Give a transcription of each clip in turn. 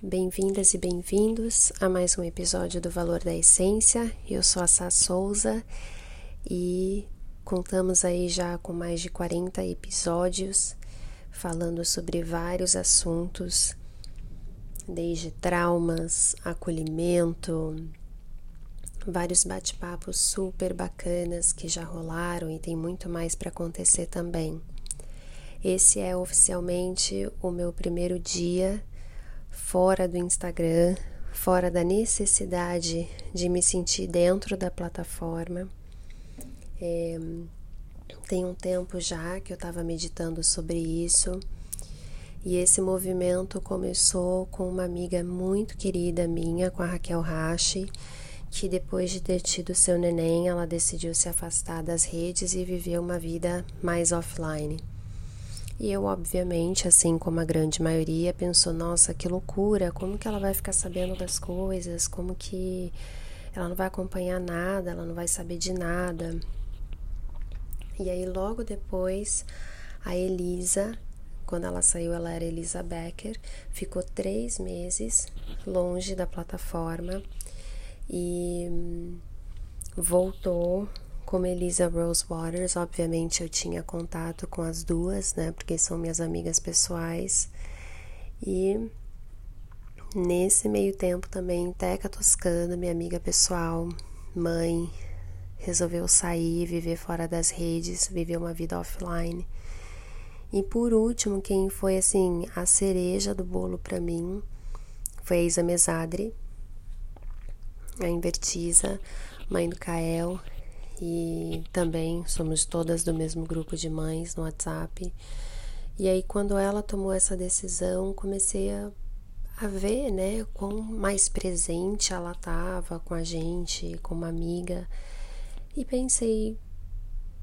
Bem-vindas e bem-vindos a mais um episódio do Valor da Essência. Eu sou a Sá Souza e contamos aí já com mais de 40 episódios falando sobre vários assuntos, desde traumas, acolhimento, vários bate-papos super bacanas que já rolaram e tem muito mais para acontecer também. Esse é oficialmente o meu primeiro dia fora do Instagram, fora da necessidade de me sentir dentro da plataforma. É, tem um tempo já que eu estava meditando sobre isso. E esse movimento começou com uma amiga muito querida minha, com a Raquel Rache, que depois de ter tido seu neném, ela decidiu se afastar das redes e viver uma vida mais offline. E eu, obviamente, assim como a grande maioria, pensou: nossa, que loucura, como que ela vai ficar sabendo das coisas? Como que ela não vai acompanhar nada, ela não vai saber de nada? E aí, logo depois, a Elisa, quando ela saiu, ela era Elisa Becker, ficou três meses longe da plataforma e hum, voltou como Elisa Rose Waters, obviamente eu tinha contato com as duas, né? Porque são minhas amigas pessoais. E nesse meio tempo também Teca Toscana, minha amiga pessoal, mãe, resolveu sair, viver fora das redes, viver uma vida offline. E por último, quem foi assim a cereja do bolo para mim foi a Isa Mesadri, a Invertisa, mãe do Kael, e também somos todas do mesmo grupo de mães no WhatsApp. E aí, quando ela tomou essa decisão, comecei a, a ver, né, quão mais presente ela estava com a gente, como amiga, e pensei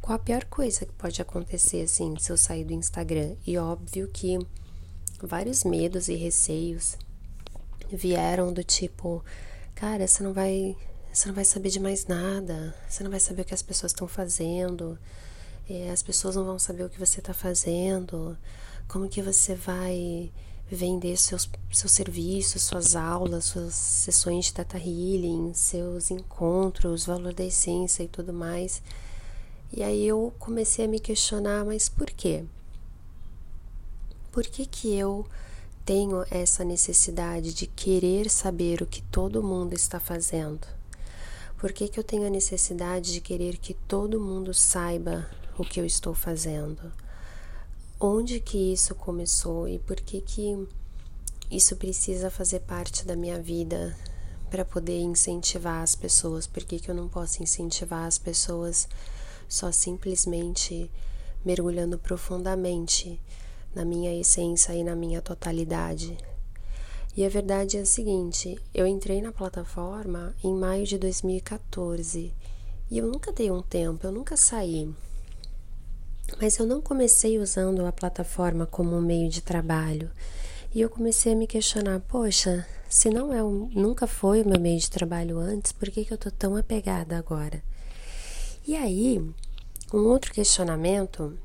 qual a pior coisa que pode acontecer assim se eu sair do Instagram. E óbvio que vários medos e receios vieram do tipo, cara, você não vai você não vai saber de mais nada, você não vai saber o que as pessoas estão fazendo, é, as pessoas não vão saber o que você está fazendo, como que você vai vender seus, seus serviços, suas aulas, suas sessões de data healing, seus encontros, valor da essência e tudo mais. E aí eu comecei a me questionar, mas por quê? Por que que eu tenho essa necessidade de querer saber o que todo mundo está fazendo? Por que, que eu tenho a necessidade de querer que todo mundo saiba o que eu estou fazendo? Onde que isso começou e por que que isso precisa fazer parte da minha vida para poder incentivar as pessoas? Por que, que eu não posso incentivar as pessoas só simplesmente mergulhando profundamente na minha essência e na minha totalidade? E a verdade é a seguinte: eu entrei na plataforma em maio de 2014 e eu nunca dei um tempo, eu nunca saí. Mas eu não comecei usando a plataforma como um meio de trabalho. E eu comecei a me questionar: poxa, se não é nunca foi o meu meio de trabalho antes, por que, que eu tô tão apegada agora? E aí, um outro questionamento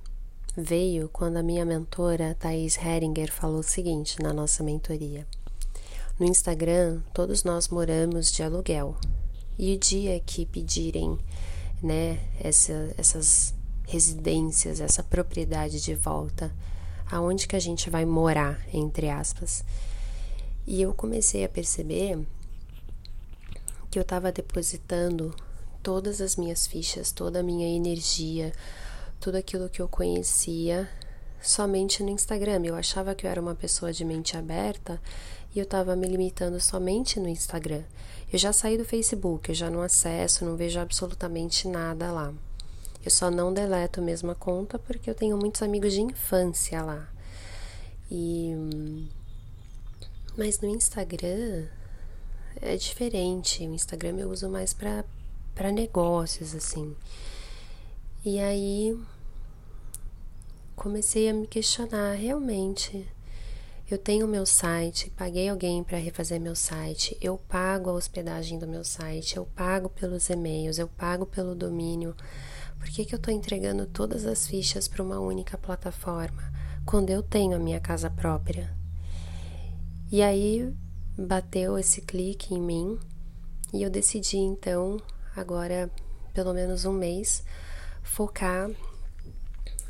veio quando a minha mentora, Thais Heringer, falou o seguinte na nossa mentoria. No Instagram, todos nós moramos de aluguel. E o dia que pedirem, né, essa, essas residências, essa propriedade de volta, aonde que a gente vai morar, entre aspas. E eu comecei a perceber que eu estava depositando todas as minhas fichas, toda a minha energia, tudo aquilo que eu conhecia somente no Instagram. Eu achava que eu era uma pessoa de mente aberta e eu estava me limitando somente no Instagram. Eu já saí do Facebook, eu já não acesso, não vejo absolutamente nada lá. Eu só não deleto mesmo a conta porque eu tenho muitos amigos de infância lá. E mas no Instagram é diferente. O Instagram eu uso mais para para negócios assim. E aí comecei a me questionar realmente Eu tenho meu site, paguei alguém para refazer meu site, eu pago a hospedagem do meu site, eu pago pelos e-mails, eu pago pelo domínio. Por que, que eu estou entregando todas as fichas para uma única plataforma quando eu tenho a minha casa própria? E aí bateu esse clique em mim e eu decidi então, agora pelo menos um mês, focar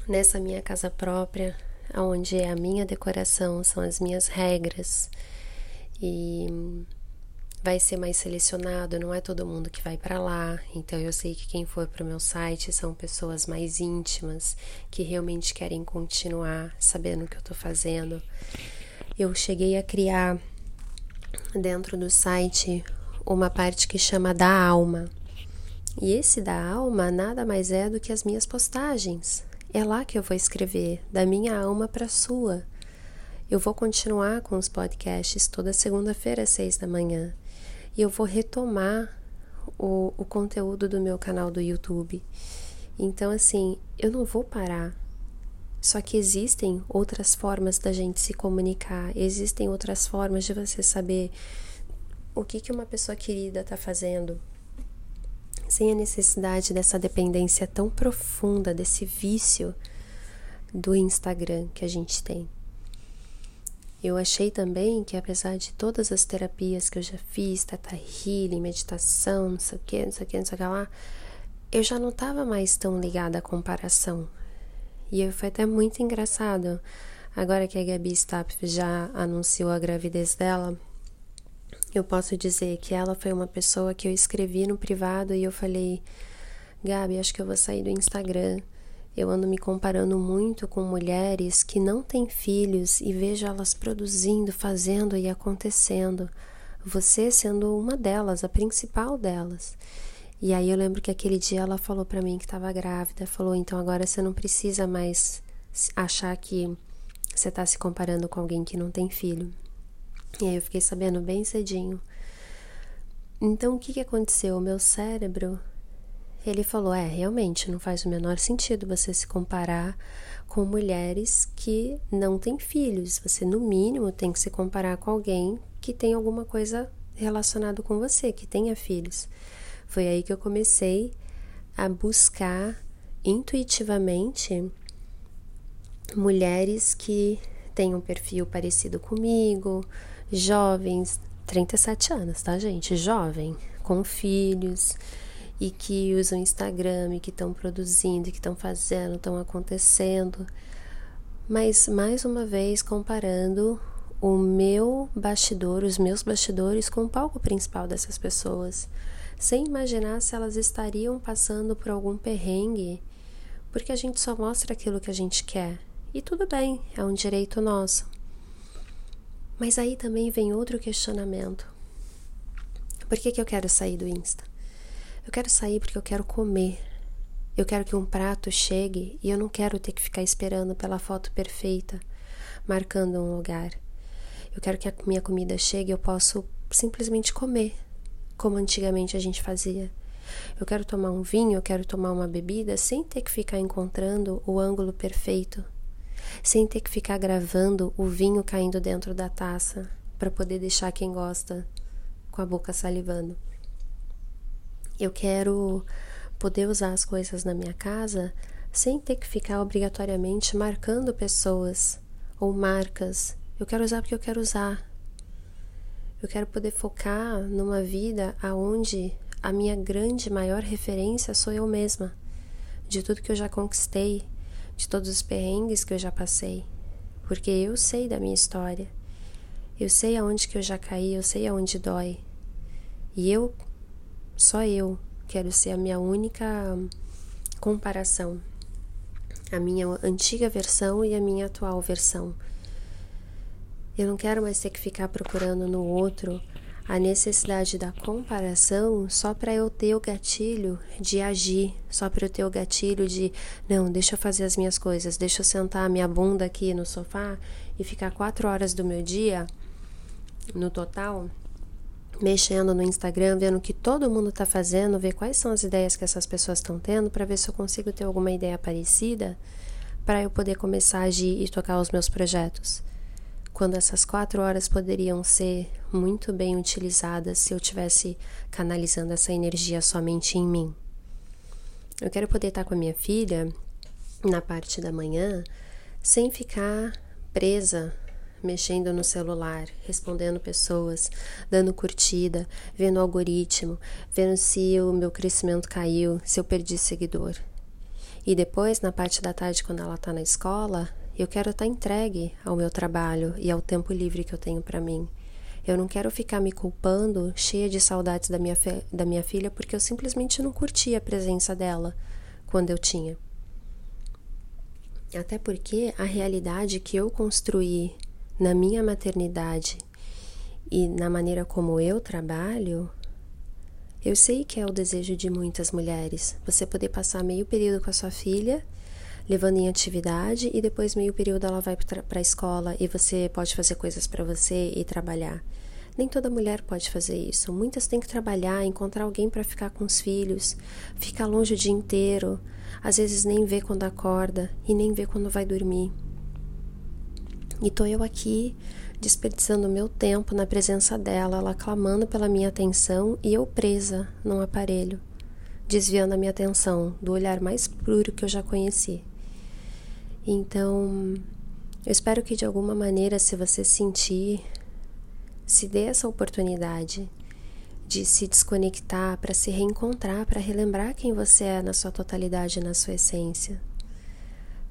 nessa minha casa própria, onde é a minha decoração, são as minhas regras e vai ser mais selecionado, não é todo mundo que vai para lá. Então eu sei que quem for para o meu site são pessoas mais íntimas que realmente querem continuar sabendo o que eu estou fazendo. Eu cheguei a criar dentro do site uma parte que chama da alma. E esse da alma nada mais é do que as minhas postagens. É lá que eu vou escrever, da minha alma para a sua. Eu vou continuar com os podcasts toda segunda-feira às seis da manhã. E eu vou retomar o, o conteúdo do meu canal do YouTube. Então, assim, eu não vou parar. Só que existem outras formas da gente se comunicar, existem outras formas de você saber o que, que uma pessoa querida está fazendo, sem a necessidade dessa dependência tão profunda, desse vício do Instagram que a gente tem. Eu achei também que apesar de todas as terapias que eu já fiz, teta healing, meditação, não sei o que, não sei o que, não sei o que lá, eu já não estava mais tão ligada à comparação. E foi até muito engraçado. Agora que a Gabi Stapp já anunciou a gravidez dela, eu posso dizer que ela foi uma pessoa que eu escrevi no privado e eu falei: Gabi, acho que eu vou sair do Instagram. Eu ando me comparando muito com mulheres que não têm filhos e vejo elas produzindo, fazendo e acontecendo. Você sendo uma delas, a principal delas. E aí eu lembro que aquele dia ela falou para mim que estava grávida, falou: "Então agora você não precisa mais achar que você está se comparando com alguém que não tem filho". E aí eu fiquei sabendo bem cedinho. Então o que, que aconteceu? O meu cérebro, ele falou: é, realmente não faz o menor sentido você se comparar com mulheres que não têm filhos. Você, no mínimo, tem que se comparar com alguém que tem alguma coisa relacionada com você, que tenha filhos. Foi aí que eu comecei a buscar intuitivamente mulheres que têm um perfil parecido comigo, jovens, 37 anos, tá, gente? Jovem, com filhos e que usam Instagram e que estão produzindo, que estão fazendo, estão acontecendo. Mas mais uma vez comparando o meu bastidor, os meus bastidores com o palco principal dessas pessoas, sem imaginar se elas estariam passando por algum perrengue, porque a gente só mostra aquilo que a gente quer. E tudo bem, é um direito nosso. Mas aí também vem outro questionamento. Por que, que eu quero sair do Insta? Eu quero sair porque eu quero comer. Eu quero que um prato chegue e eu não quero ter que ficar esperando pela foto perfeita, marcando um lugar. Eu quero que a minha comida chegue e eu possa simplesmente comer, como antigamente a gente fazia. Eu quero tomar um vinho, eu quero tomar uma bebida sem ter que ficar encontrando o ângulo perfeito sem ter que ficar gravando o vinho caindo dentro da taça para poder deixar quem gosta com a boca salivando. Eu quero poder usar as coisas na minha casa sem ter que ficar obrigatoriamente marcando pessoas ou marcas. Eu quero usar porque eu quero usar. Eu quero poder focar numa vida aonde a minha grande maior referência sou eu mesma, de tudo que eu já conquistei, de todos os perrengues que eu já passei, porque eu sei da minha história. Eu sei aonde que eu já caí, eu sei aonde dói. E eu, só eu, quero ser a minha única comparação. A minha antiga versão e a minha atual versão. Eu não quero mais ter que ficar procurando no outro a necessidade da comparação só para eu ter o gatilho de agir, só para eu ter o gatilho de não, deixa eu fazer as minhas coisas, deixa eu sentar a minha bunda aqui no sofá e ficar quatro horas do meu dia no total mexendo no Instagram, vendo o que todo mundo está fazendo, ver quais são as ideias que essas pessoas estão tendo, para ver se eu consigo ter alguma ideia parecida, para eu poder começar a agir e tocar os meus projetos. Quando essas quatro horas poderiam ser muito bem utilizadas se eu tivesse canalizando essa energia somente em mim. Eu quero poder estar com a minha filha na parte da manhã sem ficar presa mexendo no celular, respondendo pessoas, dando curtida, vendo o algoritmo, vendo se o meu crescimento caiu, se eu perdi seguidor. E depois, na parte da tarde, quando ela está na escola, eu quero estar entregue ao meu trabalho e ao tempo livre que eu tenho para mim. Eu não quero ficar me culpando, cheia de saudades da minha, da minha filha, porque eu simplesmente não curti a presença dela quando eu tinha. Até porque a realidade que eu construí na minha maternidade e na maneira como eu trabalho, eu sei que é o desejo de muitas mulheres. Você poder passar meio período com a sua filha, levando em atividade, e depois meio período ela vai para a escola e você pode fazer coisas para você e trabalhar. Nem toda mulher pode fazer isso. Muitas têm que trabalhar, encontrar alguém para ficar com os filhos, ficar longe o dia inteiro, às vezes nem vê quando acorda e nem vê quando vai dormir. E tô eu aqui desperdiçando meu tempo na presença dela, ela clamando pela minha atenção e eu presa num aparelho, desviando a minha atenção do olhar mais puro que eu já conheci. Então, eu espero que de alguma maneira, se você sentir, se dê essa oportunidade de se desconectar para se reencontrar, para relembrar quem você é na sua totalidade, na sua essência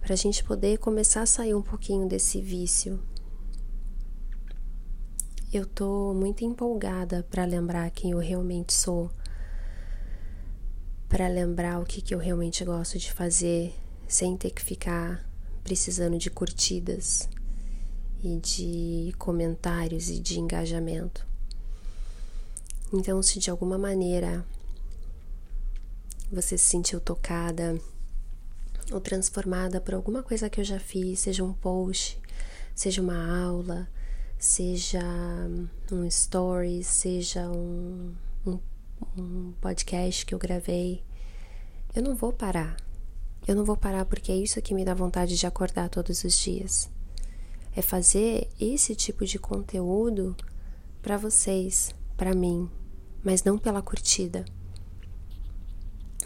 para a gente poder começar a sair um pouquinho desse vício. Eu tô muito empolgada para lembrar quem eu realmente sou, para lembrar o que, que eu realmente gosto de fazer, sem ter que ficar precisando de curtidas e de comentários e de engajamento. Então, se de alguma maneira você se sentiu tocada, ou transformada por alguma coisa que eu já fiz, seja um post, seja uma aula, seja um story, seja um, um, um podcast que eu gravei, eu não vou parar. Eu não vou parar porque é isso que me dá vontade de acordar todos os dias. É fazer esse tipo de conteúdo para vocês, para mim, mas não pela curtida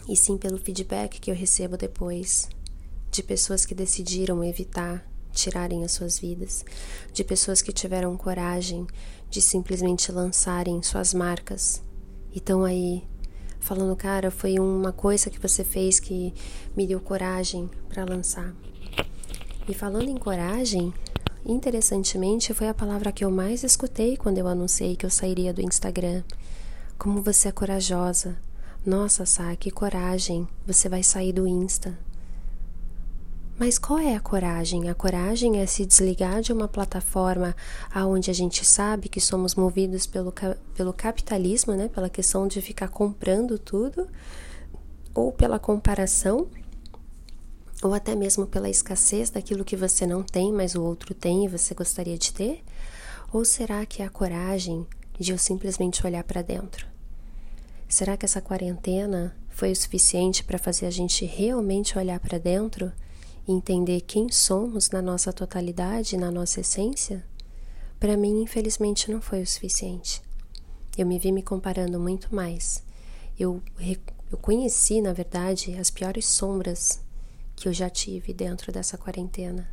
e sim pelo feedback que eu recebo depois de pessoas que decidiram evitar tirarem as suas vidas, de pessoas que tiveram coragem de simplesmente lançarem suas marcas e estão aí falando, cara, foi uma coisa que você fez que me deu coragem para lançar. E falando em coragem, interessantemente, foi a palavra que eu mais escutei quando eu anunciei que eu sairia do Instagram. Como você é corajosa. Nossa, Sá, que coragem. Você vai sair do Insta. Mas qual é a coragem? A coragem é se desligar de uma plataforma aonde a gente sabe que somos movidos pelo, pelo capitalismo, né? Pela questão de ficar comprando tudo, ou pela comparação, ou até mesmo pela escassez daquilo que você não tem, mas o outro tem e você gostaria de ter? Ou será que é a coragem de eu simplesmente olhar para dentro? Será que essa quarentena foi o suficiente para fazer a gente realmente olhar para dentro entender quem somos na nossa totalidade, na nossa essência? Para mim, infelizmente, não foi o suficiente. Eu me vi me comparando muito mais. Eu, eu conheci, na verdade, as piores sombras que eu já tive dentro dessa quarentena.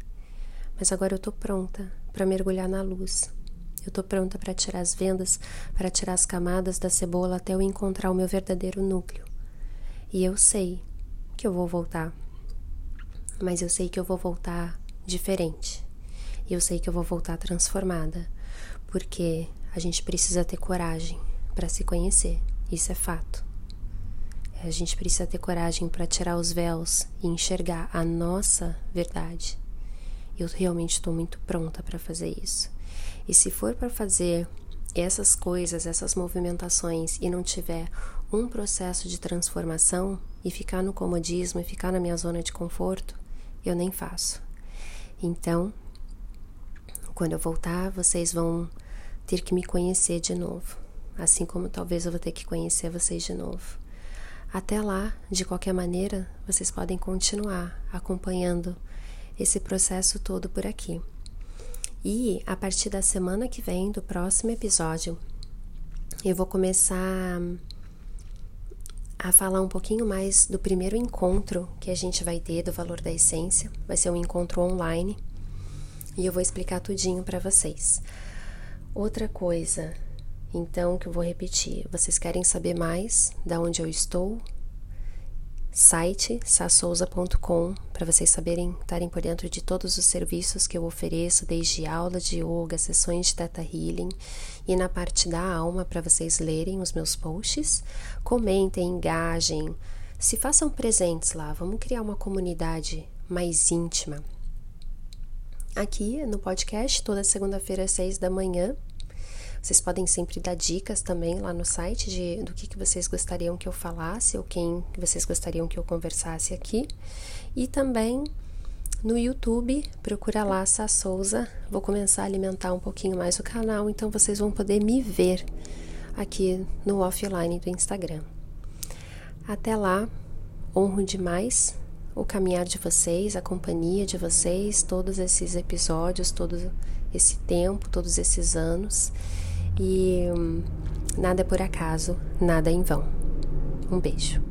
Mas agora eu tô pronta para mergulhar na luz, eu tô pronta para tirar as vendas, para tirar as camadas da cebola até eu encontrar o meu verdadeiro núcleo. E eu sei que eu vou voltar. Mas eu sei que eu vou voltar diferente. Eu sei que eu vou voltar transformada, porque a gente precisa ter coragem para se conhecer. Isso é fato. A gente precisa ter coragem para tirar os véus e enxergar a nossa verdade. Eu realmente estou muito pronta para fazer isso. E se for para fazer essas coisas, essas movimentações e não tiver um processo de transformação e ficar no comodismo e ficar na minha zona de conforto, eu nem faço. Então, quando eu voltar, vocês vão ter que me conhecer de novo, assim como talvez eu vou ter que conhecer vocês de novo. Até lá, de qualquer maneira, vocês podem continuar acompanhando esse processo todo por aqui. E a partir da semana que vem, do próximo episódio, eu vou começar a falar um pouquinho mais do primeiro encontro que a gente vai ter do valor da essência. Vai ser um encontro online e eu vou explicar tudinho para vocês. Outra coisa, então, que eu vou repetir. Vocês querem saber mais da onde eu estou? Site sassouza.com para vocês saberem, estarem por dentro de todos os serviços que eu ofereço, desde aula de yoga, sessões de Teta Healing e na parte da alma para vocês lerem os meus posts. Comentem, engajem, se façam presentes lá. Vamos criar uma comunidade mais íntima. Aqui no podcast, toda segunda-feira às seis da manhã, vocês podem sempre dar dicas também lá no site de do que, que vocês gostariam que eu falasse ou quem vocês gostariam que eu conversasse aqui. E também no YouTube, procura lá Sá Souza. Vou começar a alimentar um pouquinho mais o canal, então vocês vão poder me ver aqui no offline do Instagram. Até lá, honro demais o caminhar de vocês, a companhia de vocês, todos esses episódios, todo esse tempo, todos esses anos. E hum, nada é por acaso, nada é em vão. Um beijo.